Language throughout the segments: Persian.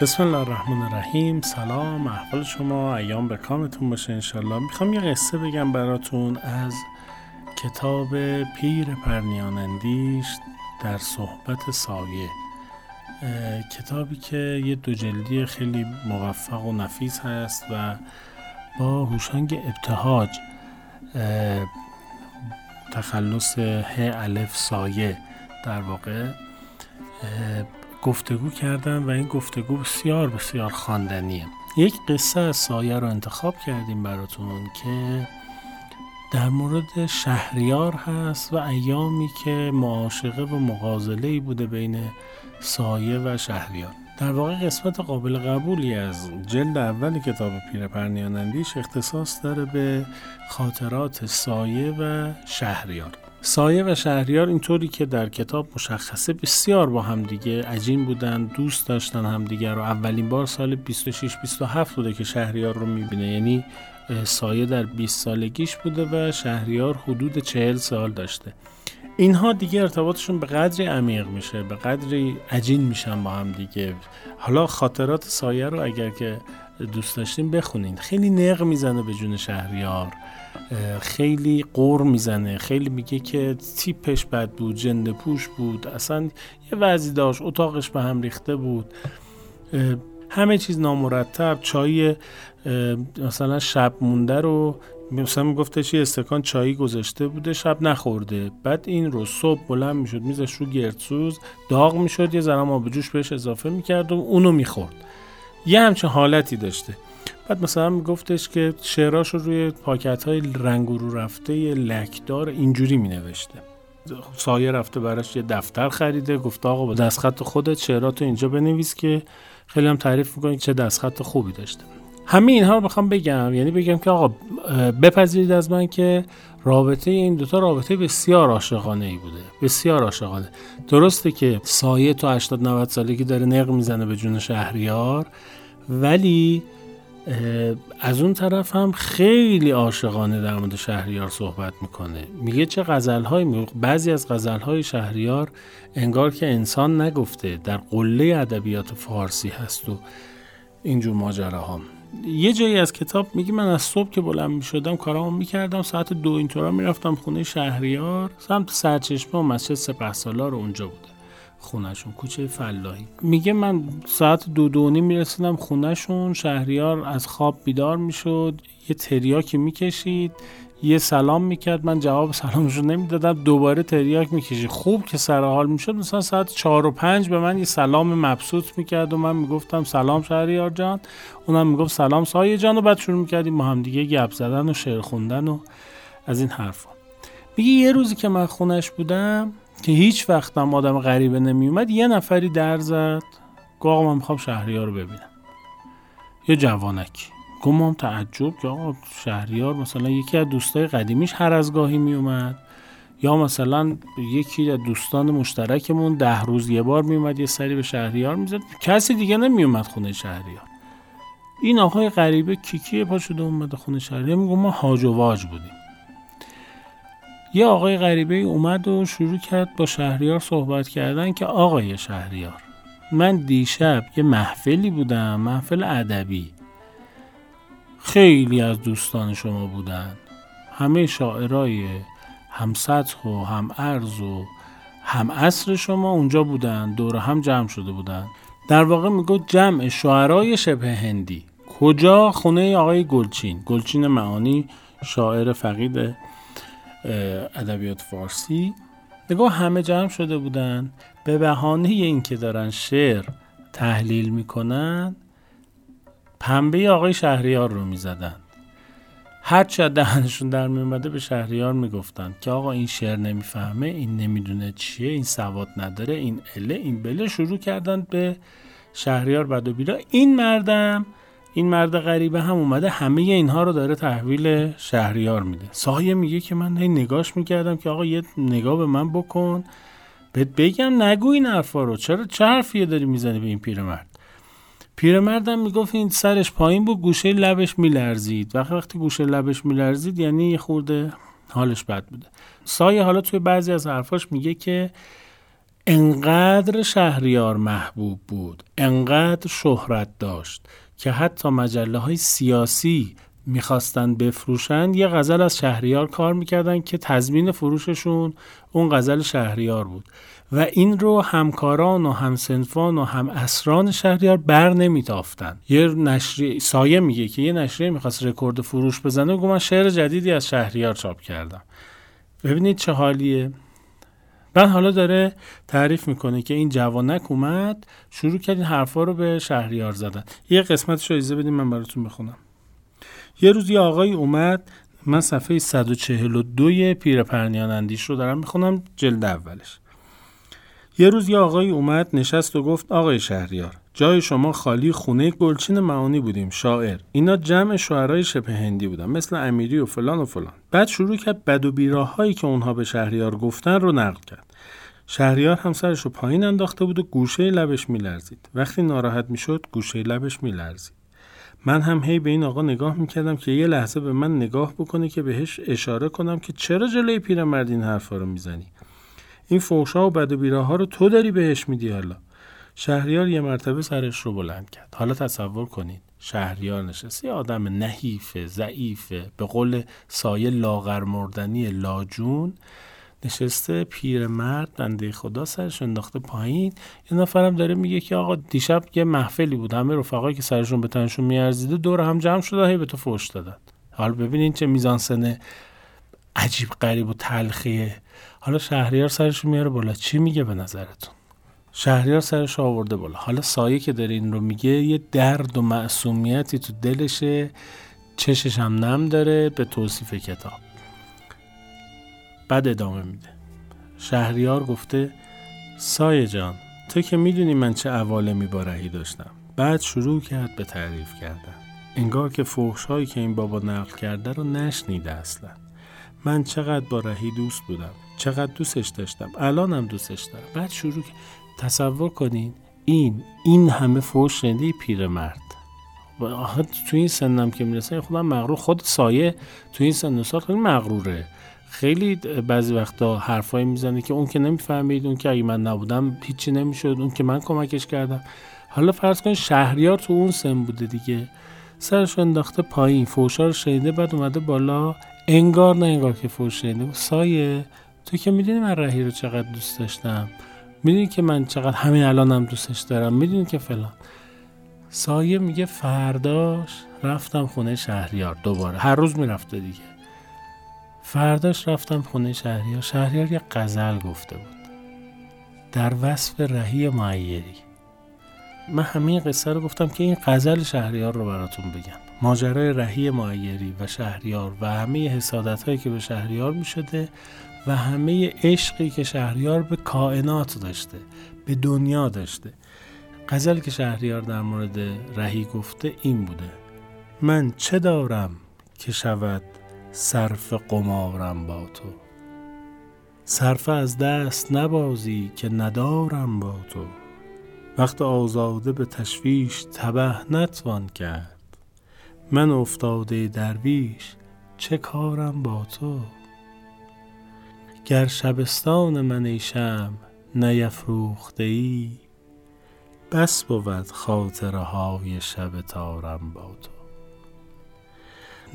بسم الله الرحمن الرحیم. سلام احوال شما ایام به کامتون باشه انشالله. می‌خوام یه قصه بگم براتون از کتاب پیر پرنیانندیش در صحبت سایه. کتابی که یه دو جلدی خیلی موفق و نفیس هست و با هوشنگ ابتهاج تخلص ه الف سایه در واقع. گفتگو کردن و این گفتگو بسیار بسیار خواندنیه. یک قصه از سایه رو انتخاب کردیم براتون که در مورد شهریار هست و ایامی که معاشقه و مغازله بوده بین سایه و شهریار. در واقع قسمت قابل قبولی از جلد اول کتاب پیر پرنیانندیش اختصاص داره به خاطرات سایه و شهریار. سایه و شهریار اینطوری که در کتاب مشخصه بسیار با همدیگه عجین بودن دوست داشتن همدیگه رو. اولین بار سال 26 27 بوده که شهریار رو می‌بینه. یعنی سایه در 20 سالگیش بوده و شهریار حدود 40 سال داشته. اینها دیگه ارتباطشون به قدری عمیق میشه به قدری عجین میشن با هم دیگه. حالا خاطرات سایه رو اگر که دوست داشتیم بخونین. خیلی نق می‌زنه به جون شهریار. خیلی قور می‌زنه. خیلی میگه که تیپش بد بود جند پوش بود. اصلا یه وضعی داشت. اتاقش به هم ریخته بود. همه چیز نامرتب. چای مثلا شب مونده رو مثلا میگفتش یه استکان چایی گذاشته بوده شب نخورده. بعد این رو صبح بلند می‌شد میزش رو گردسوز داغ می‌شد یه ذره آب جوش بهش اضافه می‌کرد و اونو می‌خورد. یه همچین حالتی داشته. بعد مثلا میگفتش که شعراش رو روی پاکت های رنگ رو رفته لکدار اینجوری مینوشته. سایه رفته براش یه دفتر خریده گفته آقا با دستخط خودت شعراتو اینجا بنویس که خیلی هم تعریف می‌کنی چه دستخط خوبی داشته. همه اینها رو بخوام بگم. یعنی بگم که آقا بپذیرید از من که رابطه این دوتا رابطه بسیار عاشقانه ای بوده. بسیار عاشقانه. درسته که سایه تو 80 90 سالگی داره نق می‌زنه به جون شهریار ولی از اون طرف هم خیلی عاشقانه در مورد شهریار صحبت می‌کنه. میگه چه غزلهایی بعضی از غزلهای شهریار انگار که انسان نگفته در قله ادبیات فارسی هست و اینجور ماجراها. یه جایی از کتاب میگه من از صبح که بلند می‌شدم کارامو می‌کردم ساعت دو اینطورا می‌رفتم خونه شهریار سمت سرچشمه و مسجد سپه سالار اونجا بوده خونهشون کوچه فلاحی. میگه من ساعت دو دونی می‌رسیدم خونهشون شهریار از خواب بیدار می‌شد یه تریاکی می‌کشید یه سلام می‌کرد من جواب سلامش نمی‌دادم دوباره تریاک می‌کشید. خوب که سر حال می‌شد مثلا ساعت چهار و پنج به من یه سلام مبسوط می‌کرد و من می‌گفتم سلام شهریار جان. اونم می‌گفت سلام سایه جان و بعد شروع می‌کردیم با هم دیگه گپ زدن و شعر خوندن و از این حرفا. میگه یه روزی که من خونش بودم که هیچ وقتم آدم غریبه نمیومد یه نفری در زد گفت من می‌خوام شهریار رو ببینم. یه جوانک گمام تعجب که آقا شهریار مثلا یکی از دوستای قدیمیش هر از گاهی میومد. یا مثلا یکی از دوستان مشترکمون ده روز یه بار میومد یه سری به شهریار می‌زد. کسی دیگه نمیومد خونه شهریار. این آقای غریبه کیکی پا شده اومده خونه شهریار. میگه ما هاج و واج بودیم. یه آقای غریبه اومد و شروع کرد با شهریار صحبت کردن که آقای شهریار من دیشب یه محفلی بودم محفل ادبی. خیلی از دوستان شما بودن. همه شاعرای هم سطح و هم عرض و هم عصر شما اونجا بودن دور هم جمع شده بودن. در واقع میگو جمع شاعرای شبه هندی. کجا؟ خونه آقای گلچین. گلچین معانی شاعر فقید ادبیات فارسی نگاه همه جمع شده بودن. به بهانه اینکه دارن شعر تحلیل می‌کنن پنبه آقای شهریار رو می‌زدن. هر چه دهنشون در میومده به شهریار می‌گفتن که آقا این شعر نمی‌فهمه این نمی‌دونه چیه این سواد نداره این اله این بله شروع کردن به شهریار بد و بیرا. این مردم این مرد غریبه هم اومده همه اینها رو داره تحویل شهریار میده. سایه میگه که من هی نگاش می‌کردم که آقا یه نگاه به من بکن. بهت بگم نگو این حرفا رو. چرا چه حرفیه داری می‌زنی به این پیرمرد؟ پیرمردم می‌گفت این سرش پایین بود گوشه لبش میلرزید. وقتی وقتی گوشه لبش میلرزید یعنی یه خورده حالش بد بوده. سایه حالا توی بعضی از حرفاش میگه که انقدر شهریار محبوب بود انقدر شهرت داشت. که حتی مجله های سیاسی می‌خواستن بفروشن یه غزل از شهریار کار می‌کردن که تضمین فروششون اون غزل شهریار بود. و این رو همکاران و همسنفان و هم اسران شهریار بر نمیتافتن. یه نشریه سایه میگه که یه نشریه می‌خواست رکورد فروش بزنه گفت من شعر جدیدی از شهریار چاپ کردم. ببینید چه حالیه. بعد حالا داره تعریف می‌کنه که این جوانک اومد شروع کرد این حرفا رو به شهریار زدن. یه قسمتش رو ایزه بدیم من براتون بخونم. یه روز یه آقای اومد من صفحه 142 پیر پرنیان اندیش رو دارم می‌خونم جلد اولش. یه روز یه آقای اومد نشست و گفت آقای شهریار جای شما خالی خونه گلچین معانی بودیم شاعر. اینا جمع شاعرای شبه هندی بودن مثل امیری و فلان و فلان. بعد شروع کرد بد و بیراهایی که اونها به شهریار گفتن رو نقل کرد. شهریار هم سرش رو پایین انداخته بود و گوشه لبش میلرزید. وقتی ناراحت می‌شد گوشه لبش میلرزید. من هم هی به این آقا نگاه می‌کردم که یه لحظه به من نگاه بکنه که بهش اشاره کنم که چرا جلوی پیرمرد این حرفا رو می‌زنی؟ این فوشا و بد و بیراها رو تو داری بهش میدی حالا. شهریار یه مرتبه سرش رو بلند کرد. حالا تصور کنید شهریار نشست یه آدم نحیفه ضعیفه به قول سایه لاغر مردنی لاجون نشسته پیرمرد بنده خدا سرش انداخته پایین. یه نفرم داره میگه که آقا دیشب یه محفلی بود همه رفقایی که سرشون به تنشون میارزیده دور هم جمع شده هی به تو فوش دادن. حالا ببینین چه میزان سنه عجیب غریب و تلخیه. حالا شهریار سرش میاره بالا. چی میگه به نظرتون؟ شهریار سرش آورده بالا. حالا سایه که داره این رو میگه یه درد و معصومیتی تو دلشه چشش هم نم داره به توصیف کتاب. بعد ادامه میده. شهریار گفته سایه جان تو که می‌دونی من چه عوالمی با رهی داشتم. بعد شروع کرد به تعریف کردن. انگار که فوش هایی که این بابا نقل کرده رو نشنیده اصلا. من چقدر با رهی دوست بودم. چقدر دوستش داشتم. الانم دوستش دارم. بعد شروع تصور کنین این این همه فوش شنیده پیرمرد. و تو این سنم که می‌رسه خودم مغرور خود سایه تو این سن سال خیلی مغروره. خیلی بعضی وقتا حرفایی می‌زنه که اون که نمی‌فهمید اون که اگه من نبودم هیچی نمی‌شد اون که من کمکش کردم. حالا فرض کن شهریار تو اون سن بوده دیگه. سرش انداخته پایین فوشا رو شنیده بعد اومده بالا. انگار نه انگار که فوش شنیده. سایه تو که می‌دونی من رهی رو چقدر دوست داشتم. می‌دونی که من چقدر همین الانم دوستش دارم؟ می‌دونی که فلان. سایه میگه فرداش رفتم خونه شهریار دوباره. هر روز می‌رفته دیگه. فرداش رفتم خونه شهریار. شهریار یه غزل گفته بود. در وصف رهی معیری. من همین قصه رو گفتم که این غزل شهریار رو براتون بگم. ماجرای رهی معیری و شهریار و همه حسادت هایی که به شهریار می شده و همه عشقی که شهریار به کائنات داشته به دنیا داشته. غزل که شهریار در مورد رهی گفته این بوده. من چه دارم که شود صرف قمارم با تو؟ صرف از دست نبازی که ندارم با تو. وقت آزاده به تشویش تبه نتوان کرد. من افتاده درویش چه کارم با تو؟ گر شبستان من ای شم نیفروخته ای بس بود خاطره های شب تارم با تو.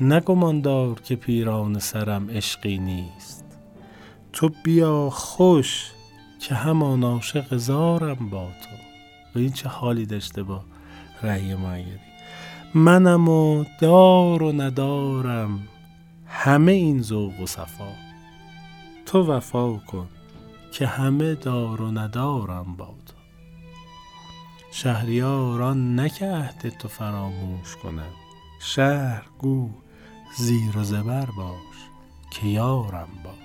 نگمان دار که پیران سرم عشقی نیست تو بیا خوش که همان عاشق زارم با تو. و این چه حالی داشته با رأی معیری منم و دار و ندارم همه این ذوق و صفا. تو وفا کن که همه دار و ندارم با تو. شهریاران نکه عهد تو فراموش کنم شهر گو زیر و زبر باش که یارم باد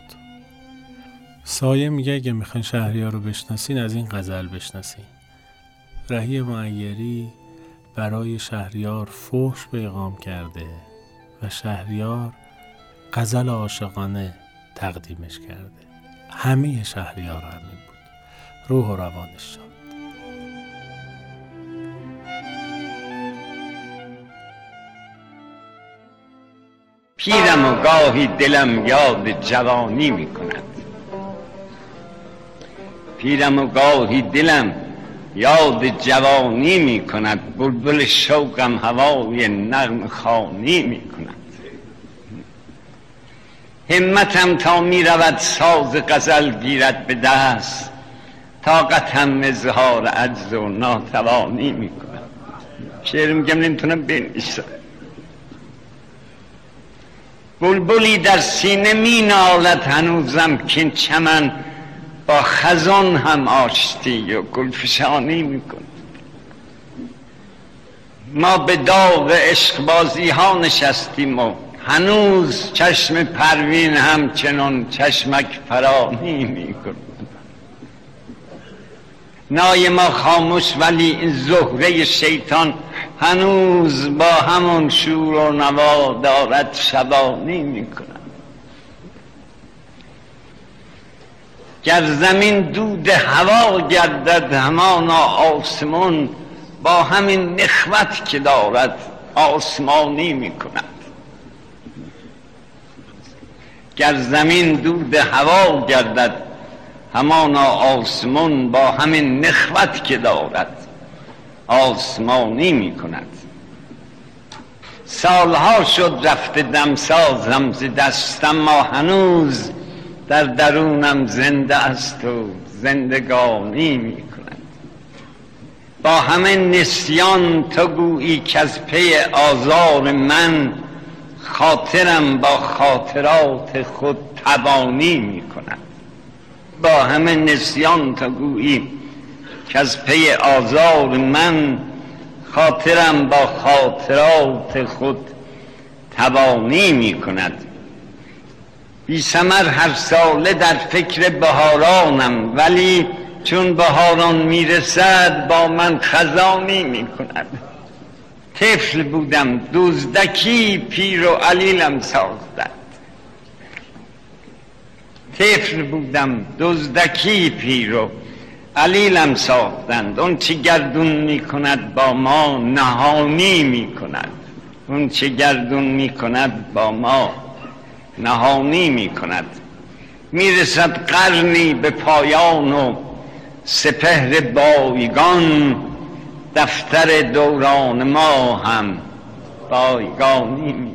سایه میگه اگه می‌خواین شهریار رو بشناسین از این غزل بشناسین. رهی معیری برای شهریار فحش پیغام کرده و شهریار غزل عاشقانه تقدیمش کرده. همه شهریار همین بود. روح و روانش شد پیرم و گاهی دلم یاد جوانی می کند پیرم و گاهی دلم یاد جوانی می کند بلبل شوقم هوای نغم خانی می کند همتم تا می رود ساز غزل گیرد به دست. طاقتم اظهار عجز و ناتوانی می کند شعر میگم نمی‌تونم بنویسم. بلبلی در سینه می نالد هنوزم که چمن با خزان هم آشتی و گلفشانی میکن ما به داغ عشقبازی ها نشستیم و هنوز چشم پروین همچنان چشمک فرانی میکن نای ما خاموش ولی این زهره شیطان هنوز با همون شور و نوا دارد شبانی می‌کند. گر زمین دود هوا گردد همانا آسمون با همین نخوت که دارد آسمانی می‌کند. گر زمین دود هوا گردد همانا آسمون با همین نخوت که دارد آسمانی می کند سالها شد رفته دمسازم ز دستم ما هنوز در درونم زنده است و زندگانی می کند با همه نسیان تو گویی که از پی آزار من خاطرم با خاطرات خود توانی می کند با همه نسیان تو گویی که از پی آزار من خاطرم با خاطرات خود توانی می کند بی سمر هر ساله در فکر بهارانم ولی چون بهاران می‌رسد با من خزانی می کند طفل بودم دزدکی پیر و علیلم ساختند طفل بودم دزدکی پیر و علیلم ساختند اون چه گردون می کند با ما نهانی می کند اون چه گردون می کند با ما نهانی می کند می‌رسد قرنی به پایان و سپهر بایگان. دفتر دوران ما هم بایگانی می